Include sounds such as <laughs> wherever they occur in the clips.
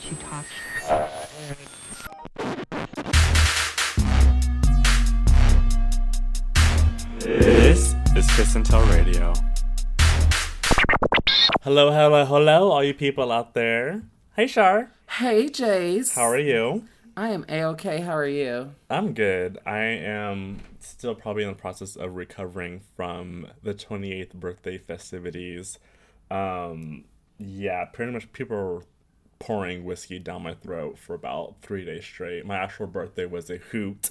she talks. This is Kiss and Tell Radio. Hello, hello, hello, all you people out there. Hey, Shar. Hey, Jace. How are you? I am a okay. How are you? I'm good. I am still probably in the process of recovering from the 28th birthday festivities. Um, yeah, pretty much people were pouring whiskey down my throat for about three days straight. My actual birthday was a hoot.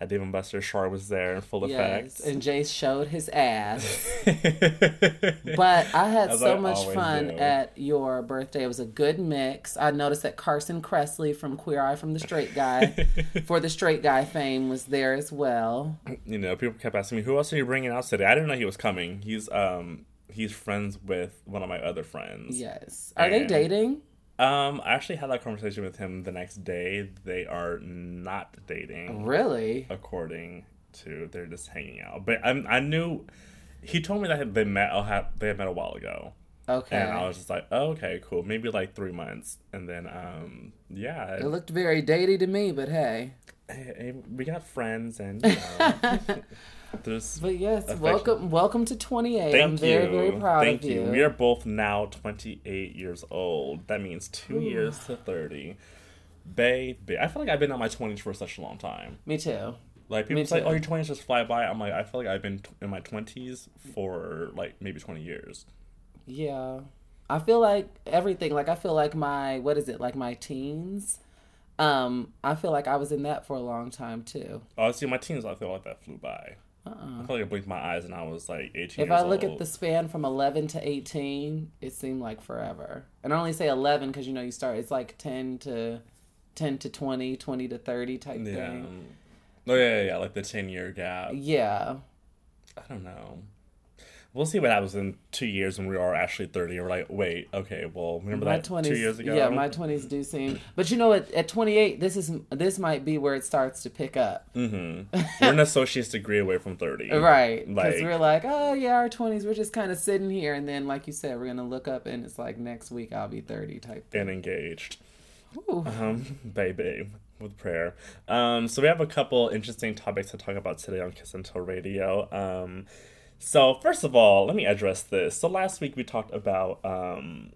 At Dave and Buster, Shar was there in full Yes, effect. and Jace showed his ass. <laughs> But I had As so I much fun do. at your birthday. It was a good mix. I noticed that Carson Kressley from Queer Eye from the Straight Guy <laughs> for the Straight Guy fame was there as well. you know, people kept asking me, "Who else are you bringing out today?" I didn't know he was coming. He's um he's friends with one of my other friends. Yes. Are they dating? Um, I actually had that conversation with him the next day. They are not dating, Really? according to they're just hanging out. But I, I knew he told me that they met. had- They had met a while ago, Okay. and I was just like, oh, "Okay, cool, maybe like three months." And then, um, yeah, It looked very datey to me, but hey. hey, hey, we got friends, and you <laughs> know, <laughs> there's But yes, Affection. welcome welcome to 28. Thank I'm very, you. very proud Thank of you. We are both now 28 years old. That means two years to 30. Baby, I feel like I've been in my 20s for such a long time. Me too. Like people Me say, too. "Oh, your 20s just fly by." I'm like, I feel like I've been t- in my 20s for like maybe 20 years. Yeah. I feel like everything, like I feel like my what is it, like my teens? Um, I feel like I was in that for a long time too. Oh, see, my teens, I feel like that flew by. Uh-uh. I feel like I blinked my eyes and I was like 18. If I look old. at the span from 11 to 18, it seemed like forever. And I only say 11 because you know you start it's like 10 to 10 to 20, 20 to 30 type yeah, thing. oh yeah, yeah, yeah, like the 10 year gap. Yeah. I don't know. We'll see what happens in two years when we are actually 30. We're like, wait, okay, well, remember My that twenties, two years ago? yeah, my twenties do seem. But you know, at at twenty eight, this is this might be where it starts to pick up. Mm-hmm. We're an associate's degree away from 30. <laughs> Right. Because Like- we're like, oh, yeah, our 20s, we're just kind of sitting here. And then, like you said, we're to look up and it's like next week I'll be 30 type thing. And engaged. Ooh. Um, baby, with prayer. Um, so we have a couple interesting topics to talk about today on Kiss and Tell Radio. Um, so first of all, let me address this. So last week we talked about um,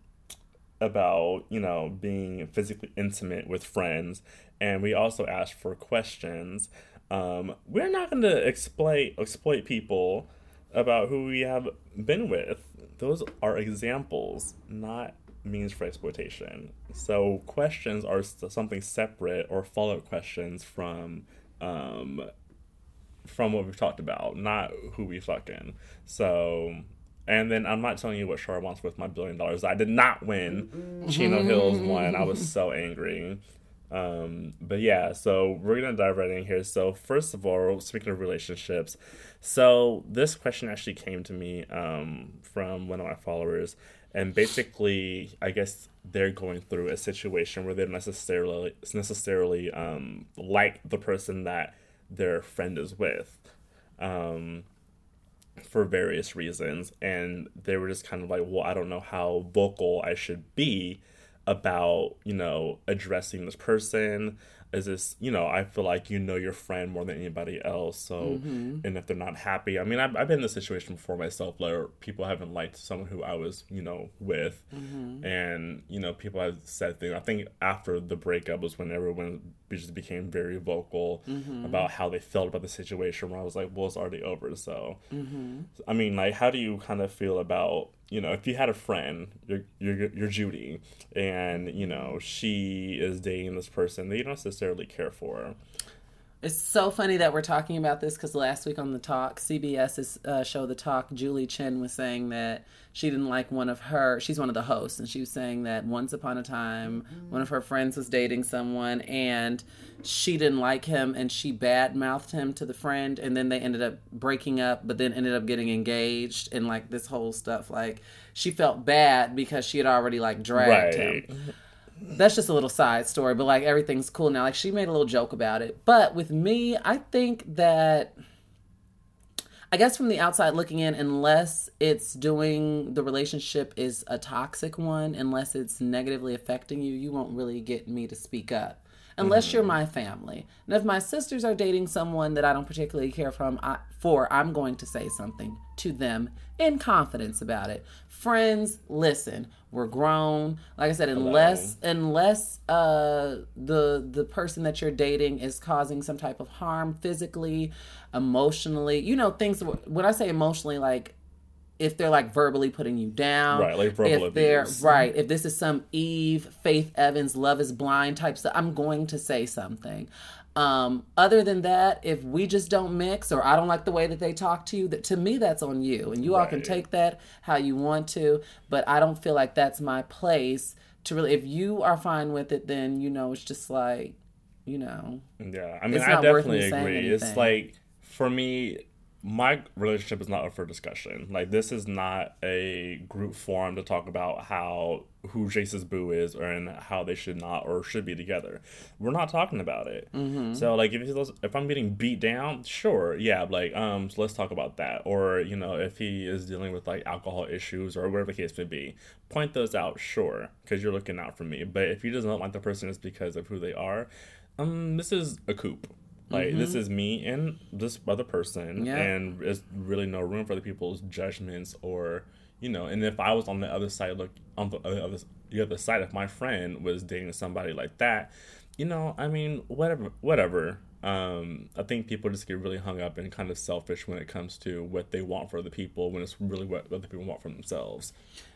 about you know being physically intimate with friends, and we also asked for questions. Um, we're not going to exploit exploit people about who we have been with. Those are examples, not means for exploitation. So questions are something separate or follow up questions from um, from what we've talked about, not who we fucking. So, and then I'm not telling you what Char wants with my billion dollars. I did not win. Chino Hills won. I was so angry. Um, but yeah, so we're gonna dive right in here. So first of all, speaking of relationships, so this question actually came to me um, from one of my followers, and basically, I guess they're going through a situation where they don't necessarily necessarily um, like the person that their friend is with. Um, for various reasons and they were just kind of like well i don't know how vocal i should be about you know addressing this person. Is this you know i feel like you know your friend more than anybody else so mm-hmm. and if they're not happy i mean I've, I've been in this situation before myself where people haven't liked someone who i was you know with. Mm-hmm. And you know people have said things i think after the breakup was when everyone just became very vocal mm-hmm. about how they felt about the situation where i was like well it's already over so I mean, like, how do you kind of feel about you know if you had a friend, you're you're, Judy, and you know she is dating this person that you don't necessarily care for. It's so funny that we're talking about this because last week on the talk, CBS's uh, show The Talk, Julie Chen was saying that she didn't like one of her. She's one of the hosts, and she was saying that once upon a time, one of her friends was dating someone, and she didn't like him, and she bad mouthed him to the friend, and then they ended up breaking up, but then ended up getting engaged, and like this whole stuff. Like she felt bad because she had already like dragged him Right. That's just a little side story, but like everything's cool now. Like she made a little joke about it. But with me, I think that I guess from the outside looking in, unless it's doing the relationship is a toxic one, unless it's negatively affecting you, you won't really get me to speak up. Unless mm-hmm. you're my family. And if my sisters are dating someone that I don't particularly care from I, for, I'm going to say something to them in confidence about it. Friends, listen, we're grown. Like I said, unless Hello. unless uh, the the person that you're dating is causing some type of harm physically, emotionally, you know, things. When I say emotionally, like if they're like verbally putting you down, right? Like verbal if they're right. If this is some Eve, Faith Evans, Love Is Blind type stuff, I'm going to say something. Um, other than that, if we just don't mix or I don't like the way that they talk to you, that to me that's on you. And you right. all can take that how you want to, but I don't feel like that's my place to really if you are fine with it, then you know it's just like, you know. Yeah. I mean I definitely agree. It's like for me my relationship is not up for discussion. Like this is not a group forum to talk about how who Jace's boo is or and how they should not or should be together. We're not talking about it. Mm-hmm. So like if he's, if I'm getting beat down, sure, yeah, like um, so let's talk about that. Or you know if he is dealing with like alcohol issues or whatever the case may be, point those out, sure, because you're looking out for me. But if he doesn't like the person, it's because of who they are. Um, this is a coop. Like mm-hmm. this is me and this other person, yeah. and there's really no room for other people's judgments or you know. And if I was on the other side, look on the other the other side, if my friend was dating somebody like that, you know, I mean, whatever, whatever. Um, I think people just get really hung up and kind of selfish when it comes to what they want for other people when it's really what other people want for themselves.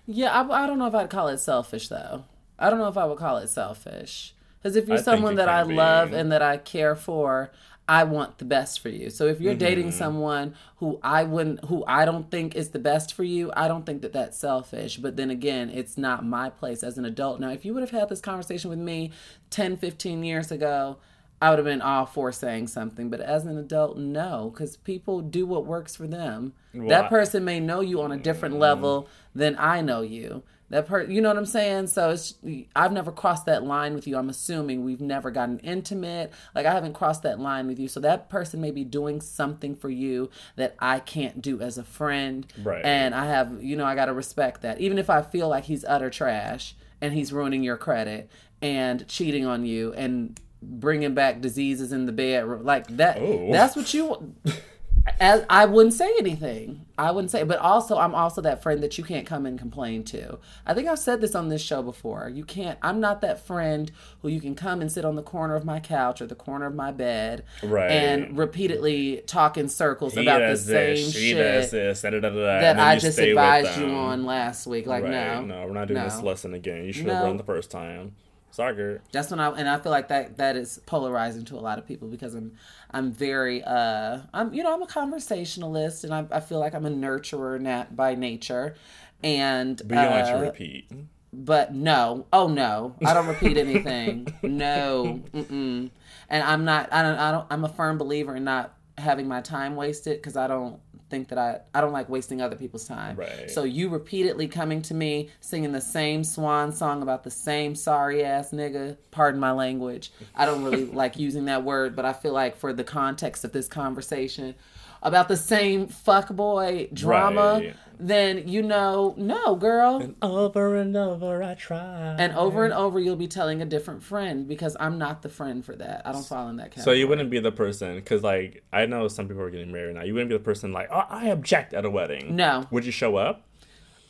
Yeah, I, I don't know if I'd call it selfish though. I don't know if I would call it selfish. Because if you're I someone that I be. love and that I care for, I want the best for you. So if you're mm-hmm. dating someone who I wouldn't, who I don't think is the best for you, I don't think that that's selfish. But then again, it's not my place as an adult. Now, if you would have had this conversation with me 10, 15 years ago, I would have been all for saying something. But as an adult, no, because people do what works for them. Well, that person may know you on a different mm-hmm. level than I know you that person you know what i'm saying? So it's i've never crossed that line with you. I'm assuming we've never gotten intimate. Like i haven't crossed that line with you. So that person may be doing something for you that i can't do as a friend. Right. And i have you know i got to respect that. Even if i feel like he's utter trash and he's ruining your credit and cheating on you and bringing back diseases in the bedroom like that oh. that's what you <laughs> as I wouldn't say anything. I wouldn't say, but also I'm also that friend that you can't come and complain to. I think I've said this on this show before. You can't. I'm not that friend who you can come and sit on the corner of my couch or the corner of my bed, right. and repeatedly talk in circles he about the same this, shit this, da, da, da, that I just advised you on last week. Like, right. no, no, we're not doing no. this lesson again. You should have no. run the first time. Soccer. That's when I and I feel like that that is polarizing to a lot of people because I'm I'm very uh I'm you know I'm a conversationalist and I, I feel like I'm a nurturer nat by nature and but you uh, like to repeat. But no, oh no, I don't repeat anything. <laughs> no, Mm-mm. and I'm not. I don't. I don't. I'm a firm believer in not having my time wasted because I don't think that I I don't like wasting other people's time. Right. So you repeatedly coming to me singing the same swan song about the same sorry ass nigga, pardon my language. I don't really <laughs> like using that word, but I feel like for the context of this conversation, about the same fuck boy drama, right. Then you know, no, girl. And over and over I try. And over and over you'll be telling a different friend because I'm not the friend for that. I don't fall in that category. So you wouldn't be the person because like I know some people are getting married now. You wouldn't be the person like, oh, I object at a wedding. No. Would you show up?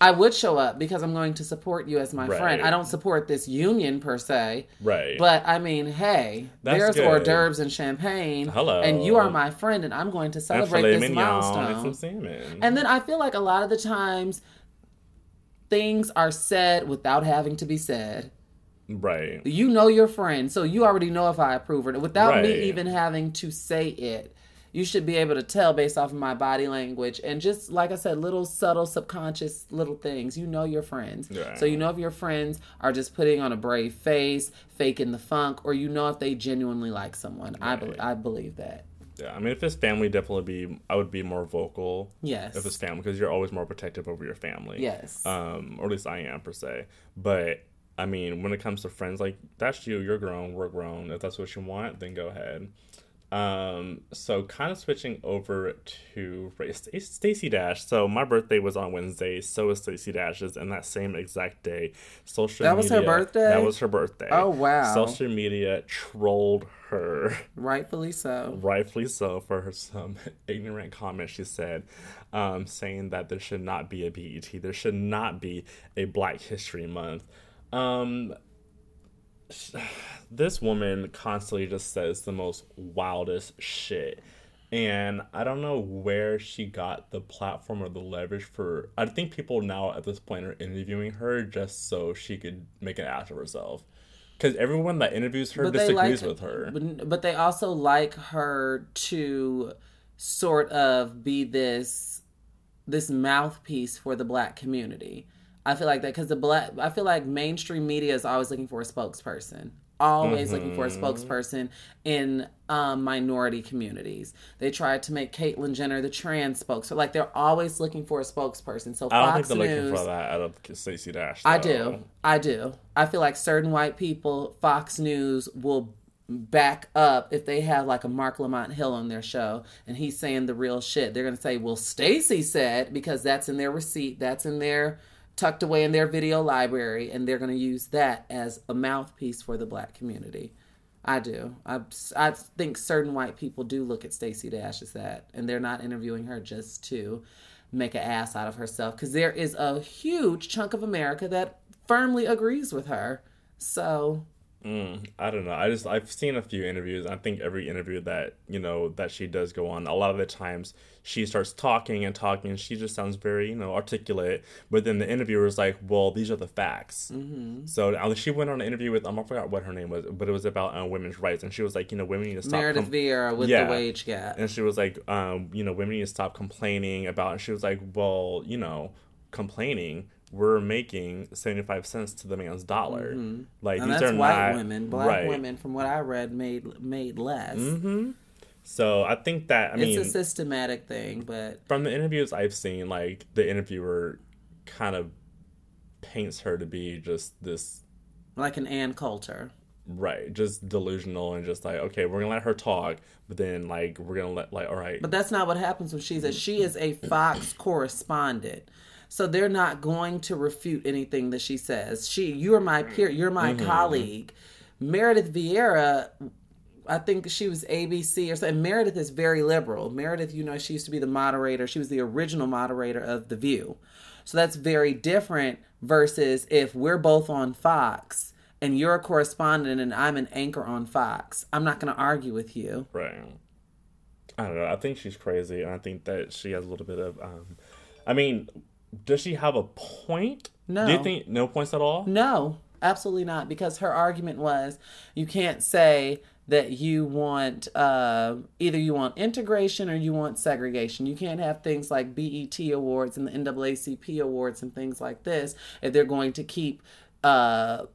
I would show up because I'm going to support you as my right. friend. I don't support this union per se. Right. But I mean, hey, That's there's good. hors d'oeuvres and champagne. Hello. And you are my friend, and I'm going to celebrate this mignon, milestone. And, and then I feel like a lot of the times things are said without having to be said. Right. You know your friend, so you already know if I approve it without right. me even having to say it you should be able to tell based off of my body language and just like I said, little subtle subconscious little things. You know your friends. Yeah. So you know if your friends are just putting on a brave face, faking the funk, or you know if they genuinely like someone. Right. I be- I believe that. Yeah, I mean, if it's family, definitely be. I would be more vocal. Yes. If it's family, because you're always more protective over your family. Yes. Um, or at least I am per se. But I mean, when it comes to friends, like that's you. You're grown. We're grown. If that's what you want, then go ahead. Um, so kind of switching over to race. Stacey Dash. So my birthday was on Wednesday. So was Stacey Dash's, and that same exact day, social That was her birthday? That was her birthday. Oh, wow. Social media trolled her, Rightfully so. rightfully so, for her some <laughs> ignorant comment she said, um, saying that there should not be a BET. There should not be a Black History Month. Um, <sighs> this woman constantly just says the most wildest shit. And I don't know where she got the platform or the leverage for. I think people now at this point are interviewing her just so she could make an ass of herself. Because everyone that interviews her they disagrees like- with her. But, but they also like her to sort of be this this mouthpiece for the black community. I feel like that because the black I feel like mainstream media is always looking for a spokesperson. Always looking for a Mm-hmm. spokesperson in um, minority communities. They tried to make Caitlyn Jenner the trans spokesperson. Like they're always looking for a spokesperson. So I don't Fox think they're News, looking for that out of Stacey Dash. I do. I do. I feel like certain white people, Fox News will back up if they have like a Marc Lamont Hill on their show and he's saying the real shit. They're going to say, "Well, Stacey said," because that's in their receipt, that's in their tucked away in their video library and they're going to use that as a mouthpiece for the black community. I do. I, I think certain white people do look at Stacey Dash as that, and they're not interviewing her just to make an ass out of herself because there is a huge chunk of America that firmly agrees with her. So Mm, I don't know. I just I've seen a few interviews. I think every interview that you know that she does go on, a lot of the times she starts talking and talking, and she just sounds very you know articulate. But then the interviewer is like, "Well, these are the facts." Mm-hmm. So she went on an interview with um, I forgot what her name was, but it was about uh, women's rights, and she was like, "You know, women need to stop." Meredith com- Vieira with Yeah. the wage gap. and she was like, um, you know, women need to stop complaining about. And she was like, well, you know, complaining. We're making seventy five cents to the man's dollar. Like Mm-hmm. and these that's are white not women. Black right. women, from what I read, made made less. Mm-hmm. So I think that I mean, it's a systematic thing, but from the interviews I've seen, like the interviewer kind of paints her to be just this like an Ann Coulter. right, just delusional and just like okay, we're gonna let her talk, but then like we're gonna let like all right, But that's not what happens when she's a she is a Fox correspondent. So they're not going to refute anything that she says. She you're my peer, you're my colleague. Meredith Vieira I think she was ABC or something. Meredith is very liberal. Meredith, you know, she used to be the moderator. She was the original moderator of The View. So that's very different versus if we're both on Fox and you're a correspondent and I'm an anchor on Fox. I'm not going to argue with you. Right. I don't know. I think she's crazy, and I think that she has a little bit of. um I mean, does she have a point? No. Do you think no points at all? No, absolutely not. Because her argument was you can't say that you want uh, either you want integration or you want segregation. You can't have things like BET awards and the NAACP awards and things like this if they're going to keep uh,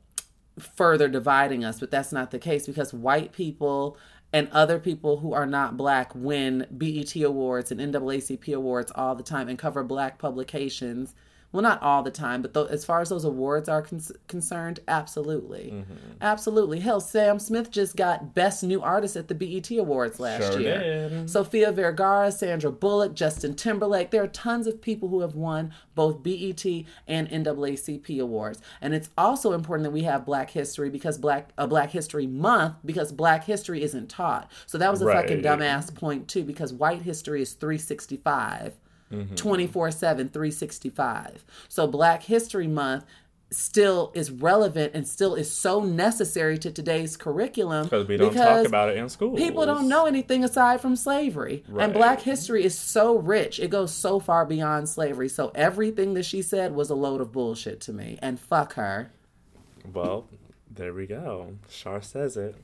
further dividing us. But that's not the case because white people and other people who are not black win BET awards and NAACP awards all the time and cover black publications. Well, not all the time, but th- as far as those awards are con- concerned, absolutely, Mm-hmm. absolutely. Hell, Sam Smith just got Best New Artist at the BET Awards last Sure year. did. Sofia Vergara, Sandra Bullock, Justin Timberlake. There are tons of people who have won both BET and NAACP awards. And it's also important that we have Black History because Black a Black History Month because Black History isn't taught. So that was a fucking Right. dumbass point too because white history is 365. 24 7, 365. So Black History Month still is relevant and still is so necessary to today's curriculum Because we don't talk about it in school. People don't know anything aside from slavery. Right. And black history is so rich. It goes so far beyond slavery. So everything that she said was a load of bullshit to me. And fuck her. Well, there we go. Char says it.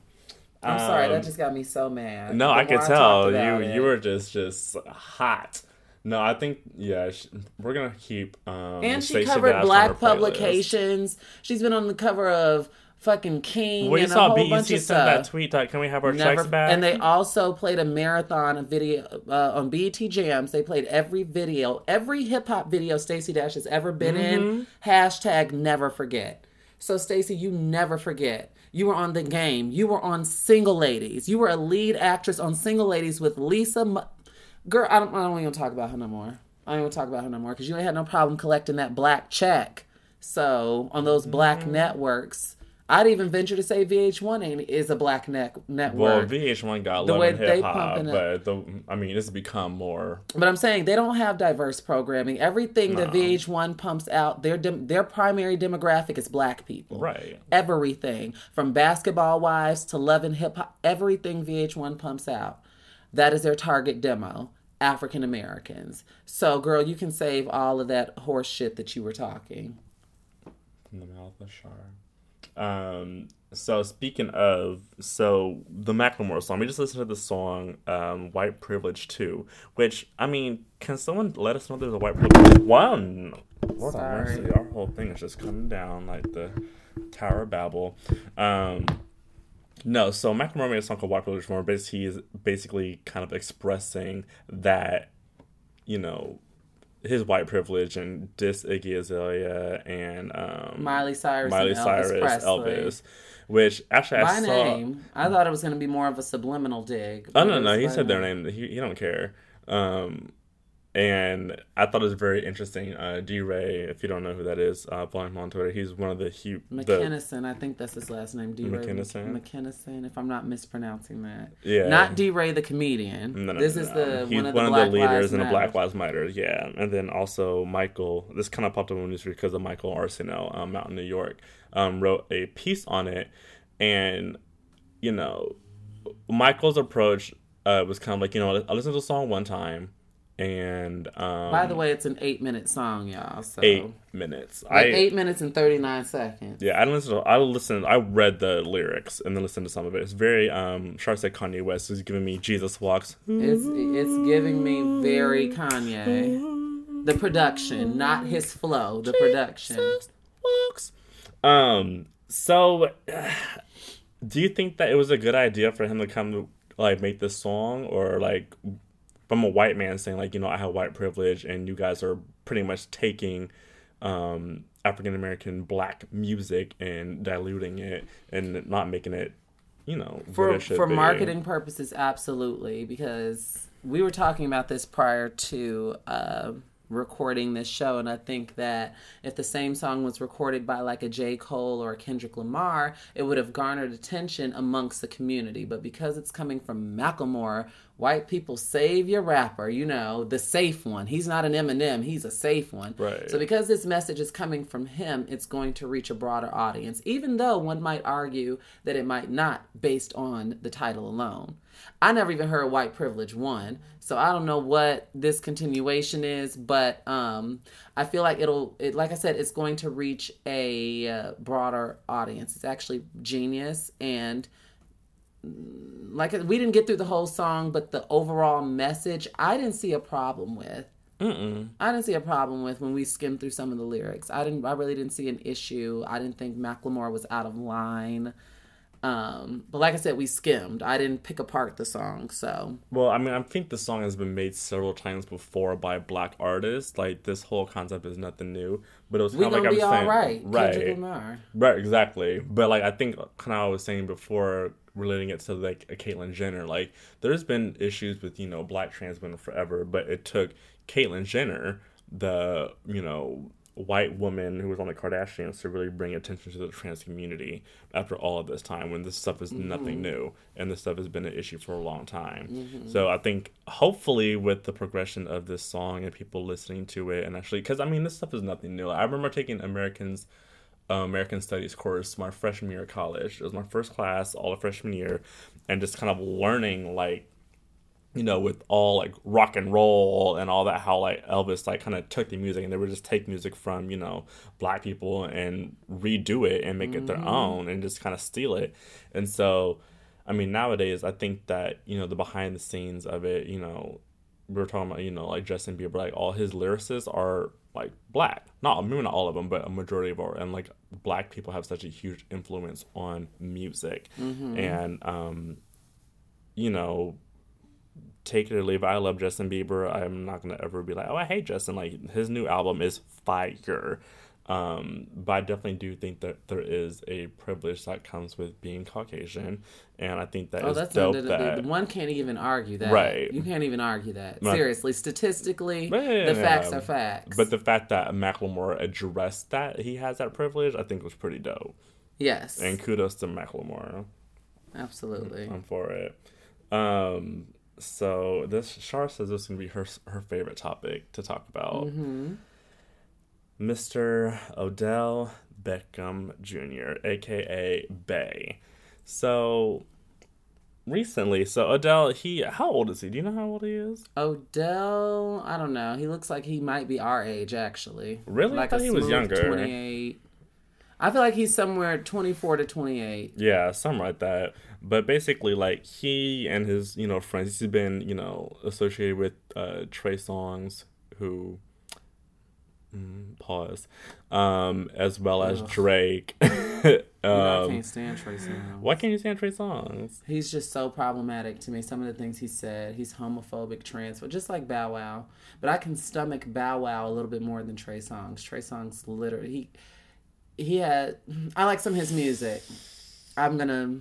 I'm sorry, Um, that just got me so mad. No, I could tell you it- you were just just hot. No, I think yeah, sh- we're gonna keep. Um, And she Stacey covered Dash black her playlist. publications. She's been on the cover of fucking King We and a saw whole BET bunch sent of stuff. that tweet. Like, can we have our checks back? And they also played a marathon of video uh, on BET Jams. They played every video, every hip hop video Stacey Dash has ever been Mm-hmm. in. Hashtag never forget. So, Stacey, you never forget. You were on the game. You were on Single Ladies. You were a lead actress on Single Ladies with Lisa. Girl, I don't, I don't even talk about her no more. I don't even talk about her no more because you ain't had no problem collecting that black check. So, on those black Mm-hmm. networks, I'd even venture to say VH1 ain't, is a black network. Well. VH1 got The way they hip hop, pumping but the I mean, it's become more. But I'm saying they don't have diverse programming. Everything that VH1 pumps out, their dem- their primary demographic is black people. Right. Everything from Basketball Wives to Love and Hip Hop, everything VH1 pumps out, that is their target demo. African Americans. So, girl, you can save all of that horse shit that you were talking. From the mouth of Shar. Um. So speaking of, so the Macklemore song, we just listened to the song um, "White Privilege" too. Which I mean, can someone let us know there's a white privilege one? Lord Sorry. mercy, our whole thing is just coming down like the Tower of Babel. Um, no, so Macklemore made a song called "White Privilege" where basically is basically kind of expressing that, you know, his white privilege and diss Iggy Azalea and um, Miley Cyrus Miley and Elvis Cyrus, Presley. Elvis, which actually I By saw. name. I thought it was going to be more of a subliminal dig. Oh but no, no, he said their name. He, he don't care. Um, and I thought it was very interesting. Uh, DeRay, if you don't know who that is, uh, follow him on Twitter. He's one of the huge. The, McKinnison, I think that's his last name. DeRay McKinnison? McKinnison, if I'm not mispronouncing that. yeah, Not DeRay the comedian. No, no, this no, is the He's one of the, Black leaders Lives in the Black Lives Matter. Yeah, and then also Michael. This kind of popped up in the news because of Michael Arceneaux um, out in New York. Um, wrote a piece on it, and you know, Michael's approach uh, was kind of like you know I listened to the song one time, and um, By the way, it's an eight minute song, y'all. So eight minutes. like I eight minutes and thirty nine seconds. yeah, I listened. To, I listened. I read the lyrics and then listened to some of it. It's very um. Char said Kanye West is giving me Jesus walks. It's it's giving me very Kanye. The production, not his flow. The production. Jesus walks. Um. So, <sighs> do you think that it was a good idea for him to come like make this song, or like from a white man saying like you know I have white privilege and you guys are pretty much taking um African American black music and diluting it and not making it you know for for be. marketing purposes absolutely because we were talking about this prior to uh, recording this show and i think that if the same song was recorded by like a j cole or a kendrick lamar it would have garnered attention amongst the community but because it's coming from macklemore white people save your rapper you know the safe one he's not an eminem he's a safe one Right. so because this message is coming from him, it's going to reach a broader audience, even though one might argue that it might not based on the title alone. I never even heard white privilege one, so I don't know what this continuation is, but um, I feel like it'll, it, like I said, it's going to reach a uh, broader audience. It's actually genius and like we didn't get through the whole song, but the overall message I didn't see a problem with. Mm-mm. I didn't see a problem with when we skimmed through some of the lyrics. I didn't. I really didn't see an issue. I didn't think Macklemore was out of line. Um, but like I said, we skimmed. I didn't pick apart the song, so Well, I mean, I think the song has been made several times before by black artists. Like this whole concept is nothing new, but it was kind of like I was saying, right. right, right, exactly. But like I think, kind of, I was saying before, relating it to like a Caitlyn Jenner. Like there's been issues with you know black trans women forever, but it took Caitlyn Jenner, the you know white woman who was on the Kardashians to really bring attention to the trans community after all of this time when this stuff is nothing mm-hmm. new and this stuff has been an issue for a long time. Mm-hmm. So I think hopefully with the progression of this song and people listening to it and actually because I mean this stuff is nothing new. I remember taking Americans uh, American Studies course my freshman year of college. It was my first class all of freshman year and just kind of learning like you know, with all like rock and roll and all that, how like Elvis like kind of took the music and they would just take music from, you know, black people and redo it and make it their own and just kind of steal it. And so, I mean, nowadays, I think that, you know, the behind the scenes of it, you know, we were talking about, you know, like Justin Bieber, like all his lyricists are like black. Not, maybe not all of them, but a majority of our, and like black people have such a huge influence on music. And, um, you know, take it or leave it. I love Justin Bieber. I'm not gonna ever be like, oh, I hate Justin. Like his new album is fire. Um, but I definitely do think that there is a privilege that comes with being Caucasian, and I think that Oh, is that's dope. that one can't even argue that. Right. You can't even argue that. Right. Seriously, statistically, Yeah, the facts are facts. But the fact that Macklemore addressed that he has that privilege, I think was pretty dope. yes, And kudos to Macklemore. absolutely. I'm for it. Um, so this Shar says this is gonna be her her favorite topic to talk about. hmm Mr. Odell Beckham Jr., aka Bay. So recently, so Odell, he how old is he? Do you know how old he is? Odell, I don't know. He looks like he might be our age, actually. Really? I Like thought a he was younger. 28. I feel like he's somewhere 24 to 28. Yeah, something like that. But basically, like he and his you know friends, he's been you know associated with uh, Trey Songz, who mm, pause, um, as well as Ugh. Drake. You know, I um, can't stand Trey Songz. why can't you stand Trey Songz? He's just so problematic to me. Some of the things he said, he's homophobic, trans, but just like Bow Wow. But I can stomach Bow Wow a little bit more than Trey Songz. Trey Songz literally he he had. I like some of his music. I'm gonna.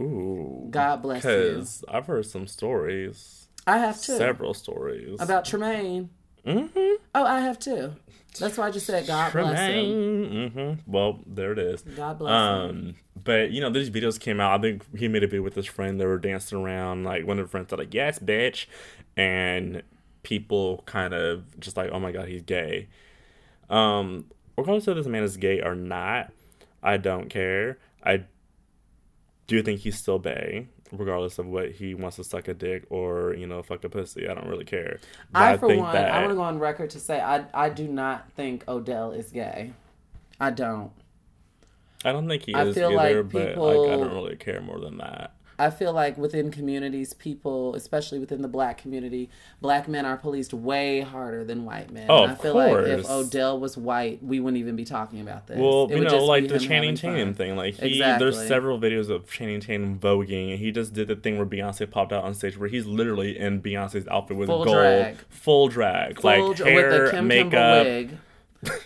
Ooh, God bless you. Because I've heard some stories, I have too several stories about Tremaine. Mm-hmm. Oh, I have too. That's why I just said God bless him. Mm-hmm. Well, there it is. God bless him. Um, but you know, these videos came out. I think he made a video with his friend. They were dancing around. Like one of the friends said, like, "Yes, bitch," and people kind of just like, "Oh my god, he's gay." Um, regardless of this man is gay or not, I don't care. I do think he's still bay, regardless of what he wants to suck a dick or you know fuck a pussy. I don't really care. But I, for think one, I want to go on record to say I I do not think Odell is gay. I don't. I don't think he I is either, like but like I don't really care more than that. I feel like within communities, people, especially within the black community, black men are policed way harder than white men. Oh, And I feel like if. Odell was white, we wouldn't even be talking about this. Well, It you know, just like the Channing Tatum thing. Like he, Exactly. there's several videos of Channing Tatum voguing, and he just did the thing where Beyonce popped out on stage, where he's literally in Beyonce's outfit with Full gold, drag. full drag, Full like dr- hair, with the Kim makeup. Kimble wig.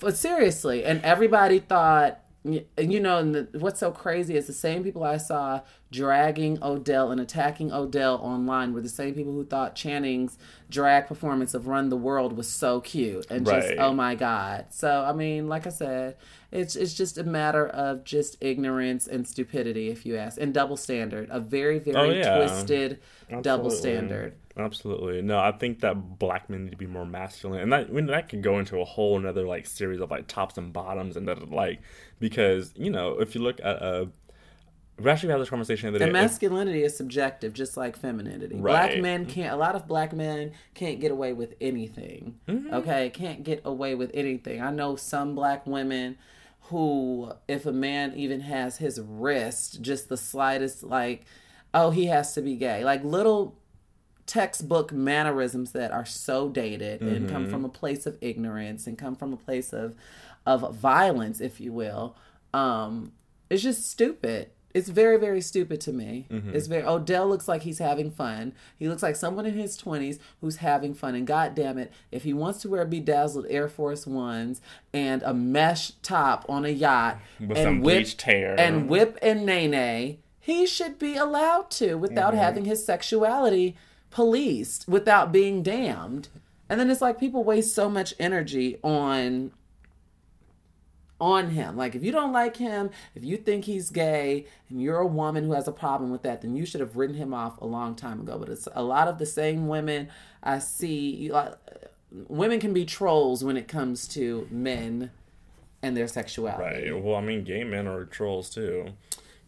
but seriously, and everybody thought, you know, and the, what's so crazy is the same people I saw dragging Odell and attacking Odell online were the same people who thought Channing's drag performance of Run the World was so cute and just oh my god. So I mean, like I said, it's it's just a matter of just ignorance and stupidity, if you ask, and double standard, a very very Oh, yeah. twisted double standard. Absolutely. No, I think that black men need to be more masculine. And that I mean, that could go into a whole another like series of like tops and bottoms and that like because, you know, if you look at uh we actually had this conversation the other And day. masculinity is subjective, just like femininity. Black men can't. A lot of black men can't get away with anything. Mm-hmm. Okay, can't get away with anything. I know some black women who, if a man even has his wrist, just the slightest, like, oh, he has to be gay. Like little textbook mannerisms that are so dated and come Mm-hmm. from a place of ignorance and come from a place of of violence, if you will. Um, it's just stupid. It's very, very stupid to me. Mm-hmm. It's very Odell looks like he's having fun. He looks like someone in his twenties who's having fun. And god damn it, if he wants to wear bedazzled Air Force Ones and a mesh top on a yacht With and some whip hair. and whip and nay nay, he should be allowed to without Mm-hmm. having his sexuality policed, without being damned. And then it's like people waste so much energy on on him. Like if you don't like him, if you think he's gay and you're a woman who has a problem with that, then you should have written him off a long time ago. But it's a lot of the same women I see like women can be trolls when it comes to men and their sexuality. Right. Well, I mean, gay men are trolls too.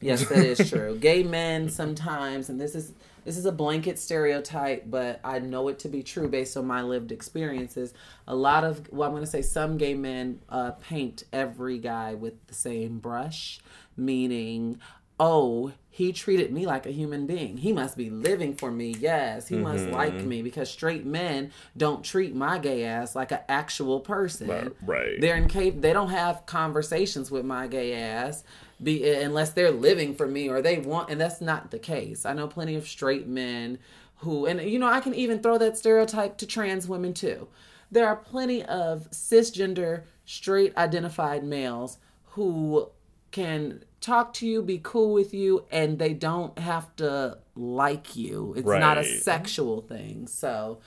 Yes, that is true. <laughs> Gay men sometimes, and this is this is a blanket stereotype, but I know it to be true based on my lived experiences. A lot of, well, I'm going to say some gay men uh, paint every guy with the same brush, meaning, oh, he treated me like a human being. He must be living for me. Yes, he must like me because straight men don't treat my gay ass like an actual person. Right, right. They're incapable. They don't have conversations with my gay ass, be unless they're living for me or they want. And that's not the case. I know plenty of straight men who, and you know, I can even throw that stereotype to trans women too. there are plenty of cisgender, straight identified males who can talk to you, be cool with you, and they don't have to like you. It's not a sexual thing. So,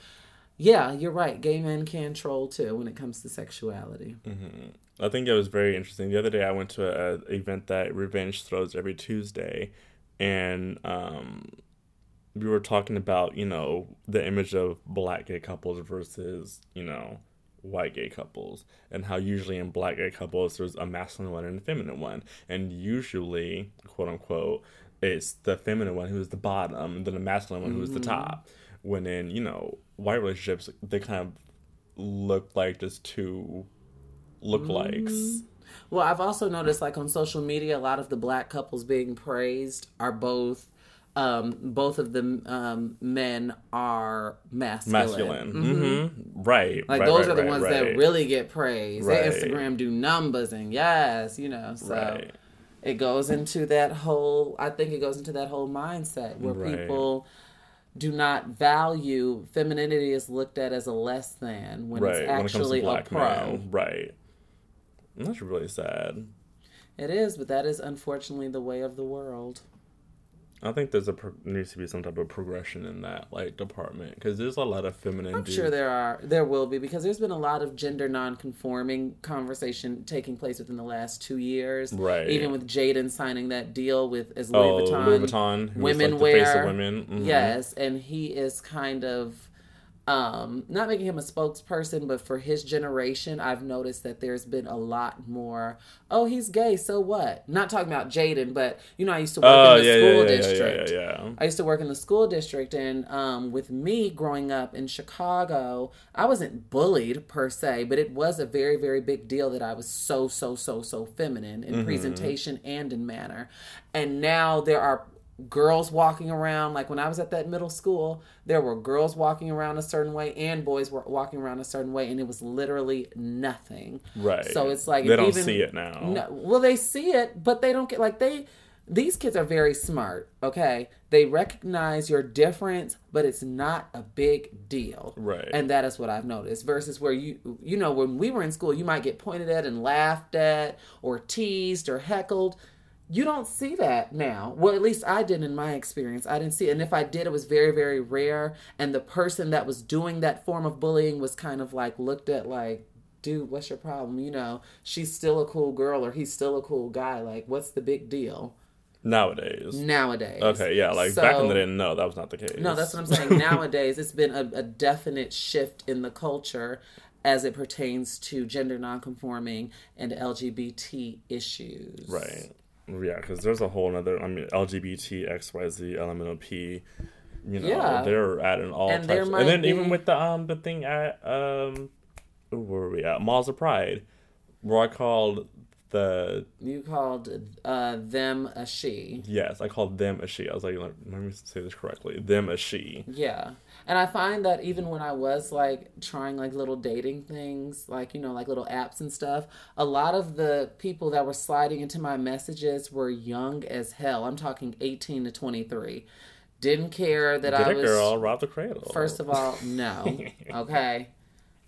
yeah, you're right. Gay men can troll too when it comes to sexuality. Mm-hmm. I think it was very interesting. The other day, I went to a, a event that Revenge throws every Tuesday, and um, we were talking about you know the image of black gay couples versus you know white gay couples, and how usually in black gay couples there's a masculine one and a feminine one, and usually quote unquote it's the feminine one who's the bottom, and then the masculine one who's the top. When in you know white relationships, they kind of look like just two lookalikes. Well, I've also noticed, like on social media, a lot of the black couples being praised are both, um, both of the um, men are masculine. masculine. Mm-hmm. Right. Like right, those right, are the right, ones that really get praised. Right. Instagram do numbers and yes, you know. So it goes into that whole. I think it goes into that whole mindset where people do not value femininity is looked at as a less than when it's When it actually a pro. men. Right. That's really sad. It is, but that is unfortunately the way of the world. I think there's a pro- needs to be some type of progression in that like department because there's a lot of feminine. I'm dudes. sure there are, there will be, because there's been a lot of gender non-conforming conversation taking place within the last two years. Right. Even with Jaden signing that deal with as Oh, Louis Vuitton, Louis Vuitton, women like, the wear. face of women. Mhm. Yes, and he is kind of um not making him a spokesperson but for his generation i've noticed that there's been a lot more oh he's gay so what not talking about jaden but you know i used to work Oh in the yeah, school yeah, district yeah, yeah, yeah. I used to work in the school district, and um, with me growing up in Chicago, I wasn't bullied per se, but it was a very, very big deal that I was so, so, so, so feminine in presentation and in manner. And now there are girls walking around, like when I was at that middle school, there were girls walking around a certain way and boys were walking around a certain way, and it was literally nothing. Right. So it's like they don't even- see it now. No, well, they see it, but they don't get like they. These kids are very smart. Okay, they recognize your difference, but it's not a big deal. Right. And that is what I've noticed. Versus where you, you know, when we were in school, you might get pointed at and laughed at, or teased, or heckled. You don't see that now. Well, at least I didn't in my experience. I didn't see it. And if I did, it was very, very rare. And the person that was doing that form of bullying was kind of like looked at like, dude, what's your problem? You know, she's still a cool girl or he's still a cool guy. Like, what's the big deal Nowadays. nowadays? Okay, yeah, like back in the day, no, that was not the case. No, that's what I'm saying. <laughs> Nowadays, it's been a, a definite shift in the culture as it pertains to gender nonconforming and LGBT issues. Right. Yeah, because there's a whole other. I mean, LGBT, XYZ, LMNOP. You know, Yeah. they're at an all And types. and then be- even with the um the thing at um, where were we at? Malls of Pride, where I called the You called uh, them a she. yes, I called them a she. I was like, let me say this correctly. Them a she. Yeah. And I find that even when I was like trying like little dating things, like, you know, like little apps and stuff, a lot of the people that were sliding into my messages were young as hell. I'm talking 18 to 23. Didn't care that Get I it, was. girl. Rob the cradle. First of all, no. <laughs> Okay.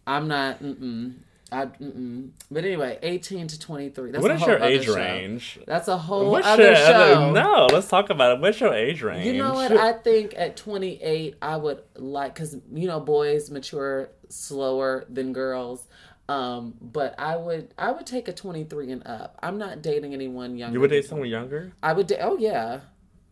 I'm not. Mm-mm. I, mm-mm. But anyway, 18 to 23. That's what is your age show. range? That's a whole What's other your show. no? Let's talk about it. What's your age range? You know what? I think at 28, I would like because you know boys mature slower than girls. Um, but I would I would take a 23 and up. I'm not dating anyone younger. you would date someone younger? I would date. Oh yeah.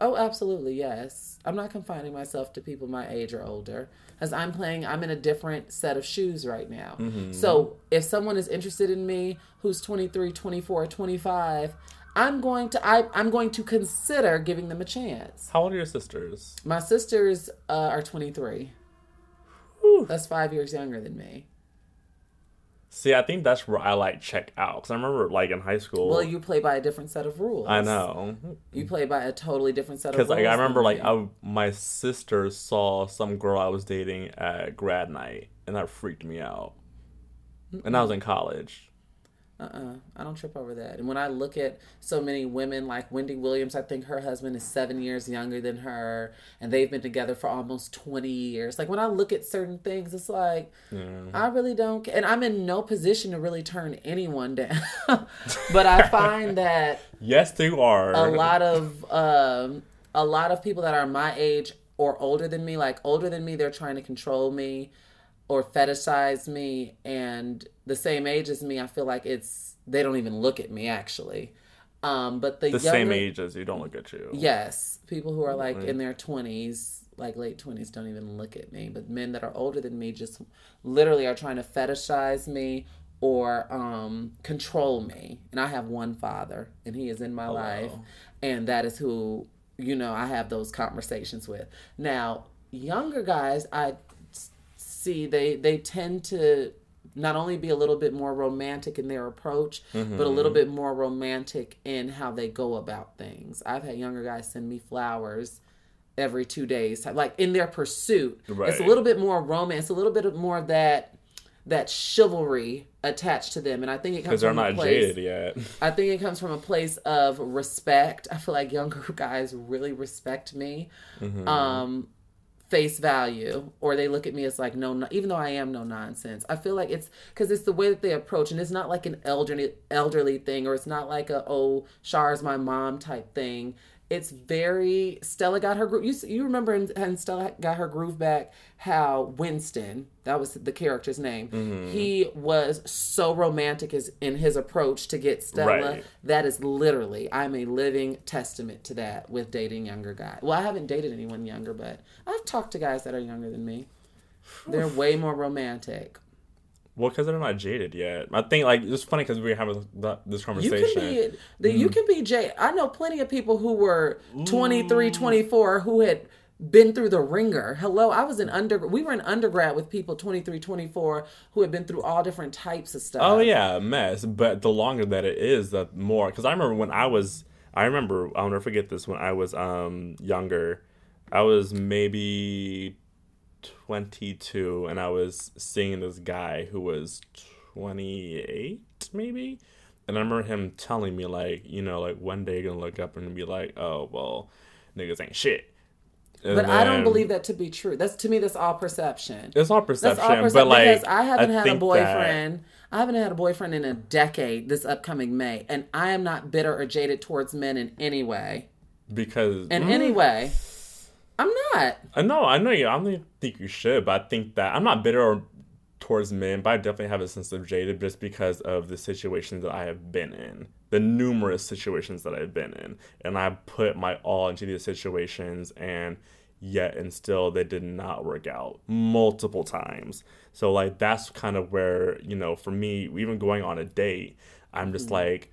Oh, absolutely yes. I'm not confining myself to people my age or older, as I'm playing. I'm in a different set of shoes right now. Mm-hmm. So if someone is interested in me, who's 23, 24, 25, I'm going to I, I'm going to consider giving them a chance. How old are your sisters? My sisters uh, are 23. That's five years younger than me. See, I think that's where I like check out because I remember like in high school. Well, you play by a different set of rules. I know You play by a totally different set of rules. because like I remember like. I, my sister saw some girl I was dating at grad night and that freaked me out, and I was in college. Uh-uh i don't trip over that. And when i look at so many women like wendy williams i think her husband is seven years younger than her and they've been together for almost 20 years. Like when i look at certain things it's like i really don't and i'm in no position to really turn anyone down. <laughs> But i find <laughs> that yes you are. a lot of um, a lot of people that are my age or older than me like older than me they're trying to control me or fetishize me and the same age as me i feel like it's they don't even look at me actually. Um but the, the younger, same age as you don't look at you. Yes. People who are like in their 20s like late 20s don't even look at me. But men that are older than me just literally are trying to fetishize me or um control me. And i have one father and he is in my life and that is who you know i have those conversations with. Now younger guys i see they they tend to not only be a little bit more romantic in their approach, Mm-hmm. but a little bit more romantic in how they go about things. I've had younger guys send me flowers every two days, like in their pursuit. It's a little bit more romance, a little bit more of that that chivalry attached to them, and I think it comes because they're from a not place. jaded yet <laughs> I think it comes from a place of respect. I feel like younger <laughs> guys really respect me, Mm-hmm. um, face value, or they look at me as like no, no even though I am no nonsense. I feel like it's because it's the way that they approach, and it's not like an elderly elderly thing, or it's not like a oh Char's my mom type thing. It's very Stella got her groove. You you remember in Stella got her groove back how Winston that was the character's name. Mm-hmm. He was so romantic as in his approach to get Stella. Right. That is literally I'm a living testament to that with dating younger guys. Well, I haven't dated anyone younger, but I've talked to guys that are younger than me. They're way more romantic. Well because they're not jaded yet i think like it's funny because we were having th- this You conversation can be the, you can be Jay. I know plenty of people who were 23, 24 who had been through the ringer. Hello, I was in under we were in undergrad with people 23, 24 who had been through all different types of stuff. Oh yeah, a mess. But the longer that it is, the more. Because I remember when I was, I remember I'll never forget this. When I was um younger, I was maybe twenty two, and I was seeing this guy who was twenty eight, maybe. And I remember him telling me like, you know, like one day you're gonna look up and be like, oh well, niggas ain't shit. And But I don't believe that to be true. That's to me that's all perception. it's all That's perception, all perception but like I haven't had a think that- boyfriend. I haven't had a boyfriend in a decade this upcoming May, and I am not bitter or jaded towards men in any way. because In Mm. any way. I'm not. I know, I know you. I don't think you should, but I think that I'm not bitter or towards men, but I definitely have a sense of jaded just because of the situations that I have been in, the numerous situations that I've been in, and I put my all into these situations, and yet and still they did not work out multiple times. So like that's kind of where you know, for me, even going on a date, I'm just like,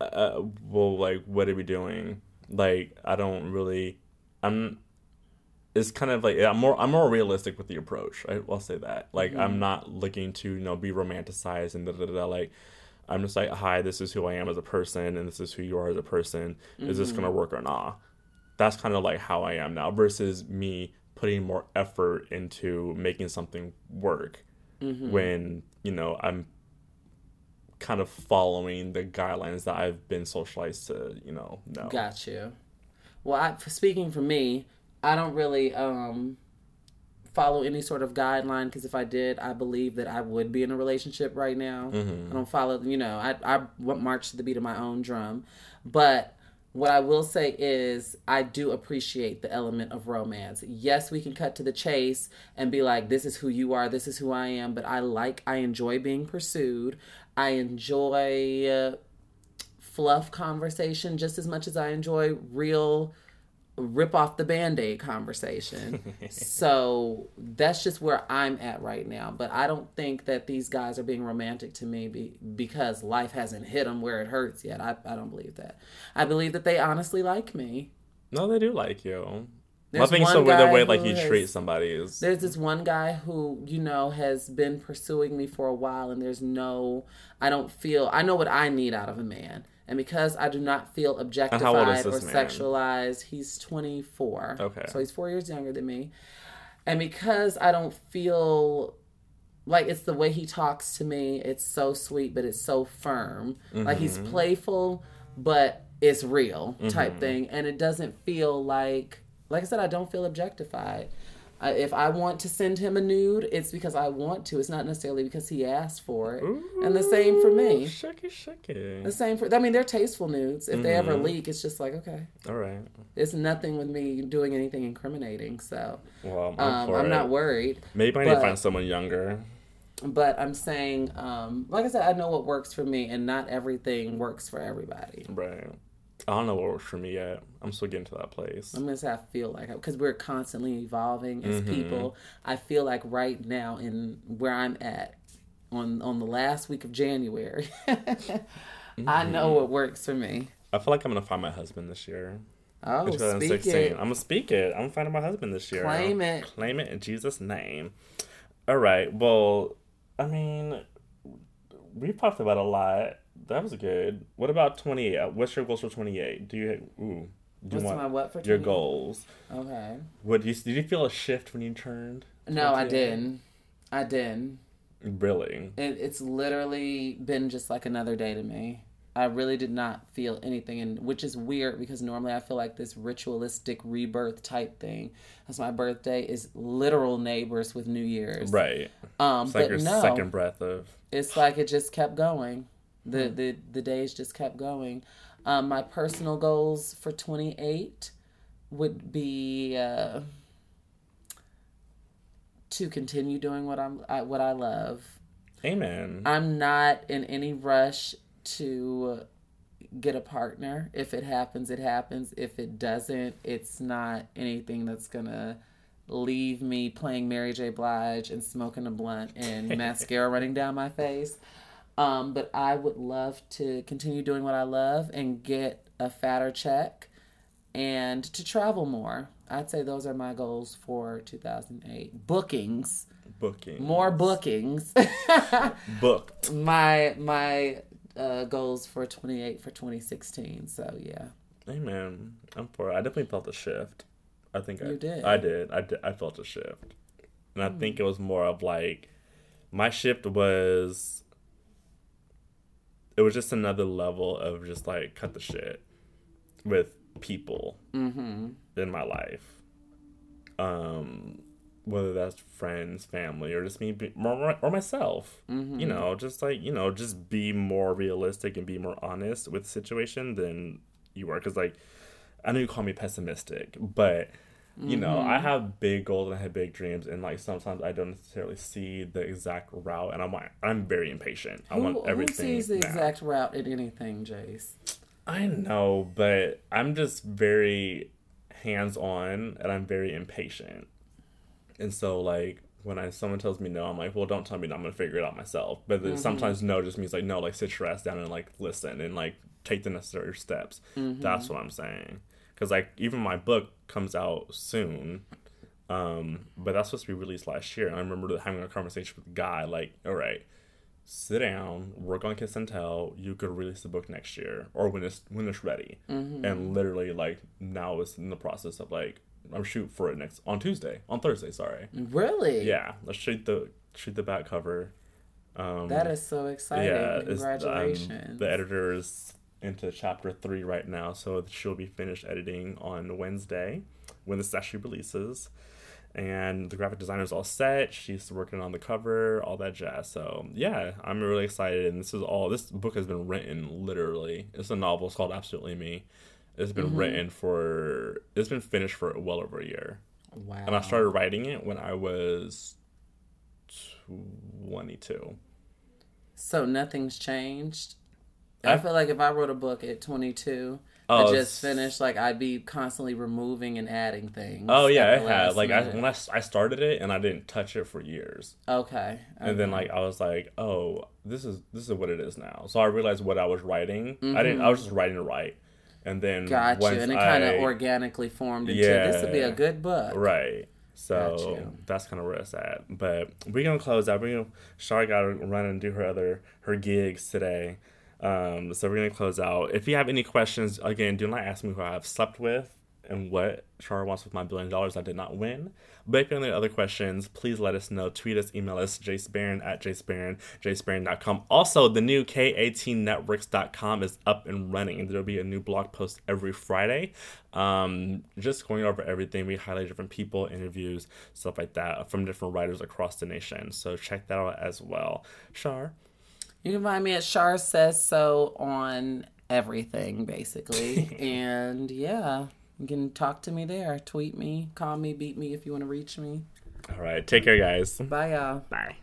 uh, well, like what are we doing? Like I don't really, I'm it's kind of like I'm more I'm more realistic with the approach. I, I'll say that. Like I'm mm-hmm. not looking to you know be romanticized and da da da. da. Like I'm just like, hi, this is who I am as a person, and this is who you are as a person. Is this gonna mm-hmm. work or not? That's kind of like how I am now. Versus me putting more effort into making something work mm-hmm. when you know I'm kind of following the guidelines that I've been socialized to you know know. Got you. Well, I, speaking for me, I don't really um, follow any sort of guideline because if I did, I believe that I would be in a relationship right now. I don't follow, you know, I, I march to the beat of my own drum. But what I will say is, I do appreciate the element of romance. Yes, we can cut to the chase and be like, this is who you are, this is who I am. But I like, I enjoy being pursued. I enjoy. Uh, fluff conversation just as much as I enjoy real rip off the band-aid conversation. <laughs> so that's just where I'm at right now. But I don't think that these guys are being romantic to me be, because life hasn't hit them where it hurts yet. I, I don't believe that. I believe that they honestly like me. No, they do like you. There's I think so with the way like you has- treat somebody is There's this one guy who, you know, has been pursuing me for a while, and there's no, I don't feel, I know what I need out of a man. And because I do not feel objectified how old is or man? sexualized, he's 24. Okay. So he's four years younger than me. And because I don't feel like it's the way he talks to me. It's so sweet, but it's so firm. Like he's Mm-hmm. playful, but it's real type thing, and it doesn't feel like like I said. I don't feel objectified. I, if I want to send him a nude, it's because I want to. It's not necessarily because he asked for it. And the same for me. Shucky, shucky. The same for. I mean, they're tasteful nudes. If they ever Mm-hmm. leak, it's just like okay. All right. It's nothing with me doing anything incriminating. So Well, I'm, um, I'm not worried. Maybe I need to find someone younger. But I'm saying, um, like I said, I know what works for me, and not everything works for everybody. Right. I don't know what works for me yet. I'm still getting to that place. I'm just have to feel like because we're constantly evolving as Mm-hmm. people. I feel like right now in where I'm at on on the last week of January, <laughs> I Mm-hmm. know what works for me. I feel like I'm gonna find my husband this year. Oh, speak it. I'm gonna speak it. I'm finding my husband this year. Claim it. Claim it in Jesus' name. All right. Well, I mean, we've talked about a lot. That was good. What about 28? What's your goals for 28? Do you ooh? Do you want my what for your 28? goals? Okay. What do you did you feel a shift when you turned? No, I didn't. I didn't. Really? It, it's literally been just like another day to me. I really did not feel anything, and which is weird because normally I feel like this ritualistic rebirth type thing. As my birthday is literal neighbors with New Year's, Right. Um, It's like but your no, second breath of it's like it just kept going. The Hmm. the the days just kept going. Um, my personal goals for twenty eight would be uh, to continue doing what I'm I, what I love. Amen. I'm not in any rush to get a partner. If it happens, it happens. If it doesn't, it's not anything that's gonna leave me playing Mary J. Blige and smoking a blunt and <laughs> mascara running down my face. Um, but I would love to continue doing what I love and get a fatter check and to travel more. I'd say those are my goals for 2008. Bookings, Booking. more bookings. <laughs> booked. my my uh, goals for 28 for 2016. So yeah, Amen. I'm for it. I definitely felt a shift. I think I You did. I did. I did. I felt a shift, and I think it was more of like my shift was. It was just another level of just like cut the shit with people mm-hmm. in my life. Um, whether that's friends, family, or just me, be, or, or myself. Mm-hmm. You know, just like you know, just be more realistic and be more honest with the situation than you are. Because like, I know you call me pessimistic, but you know, Mm-hmm. I have big goals and I have big dreams, and like sometimes I don't necessarily see the exact route, and I'm like, I'm very impatient. I Who, want who everything. sees the now. exact route in anything, Jace? I know, but I'm just very hands on and I'm very impatient. And so like when I someone tells me no, I'm like, well, don't tell me no. I'm gonna figure it out myself. But then sometimes no just means like no, like sit your ass down and like listen and like take the necessary steps. That's what I'm saying. Because like even my book comes out soon, um, but that's supposed to be released last year. And I remember having a conversation with guy like, all right, sit down, work on Kiss and Tell. You could release the book next year or when it's when it's ready. And literally, like now, it's in the process of like I'm shoot for it next on Tuesday, on Thursday. Sorry. Really? Yeah, let's shoot the shoot the back cover. Um, That is so exciting. yeah, um, Congratulations. the editor is into chapter three right now, so she'll be finished editing on Wednesday when this actually releases. And the graphic designer's all set. She's working on the cover, all that jazz. So yeah, I'm really excited. And this is all. This book has been written literally. It's a novel. It's called Absolutely Me. It's been mm-hmm. written for. It's been finished for well over a year. wow. And I started writing it when I was 22. So nothing's changed. I, feel like if I wrote a book at 22, Oh, I just finished, like I'd be constantly removing and adding things. Oh yeah, it had. Like I, when I, I started it and I didn't touch it for years, okay. and then like I was like, oh, this is this is what it is now. So I realized what I was writing. I didn't. I was just writing to write, and then Mm-hmm. got you, and it kind of organically formed into this would be a good book. right. So that's kind of where it's at. But we're gonna close out. We're gonna. Char got to run and do her other her gigs today. Um, so we're gonna close out. If you have any questions, again, do not ask me who I've slept with. and what Char wants with my billion dollars I did not win. But if you have any other questions, please let us know. Tweet us, email us, jacebarron at jacebarron, jacebarron.com. Also, the new K18networks.com is up and running. There'll be a new blog post every Friday. Um, just going over everything. We highlight different people, interviews, stuff like that from different writers across the nation. So check that out as well. Char? You can find me at Char Says So on everything, basically. <laughs> and yeah. You can talk to me there. Tweet me, call me, beat me if you want to reach me. All right. Take care, guys. Bye, y'all. Bye.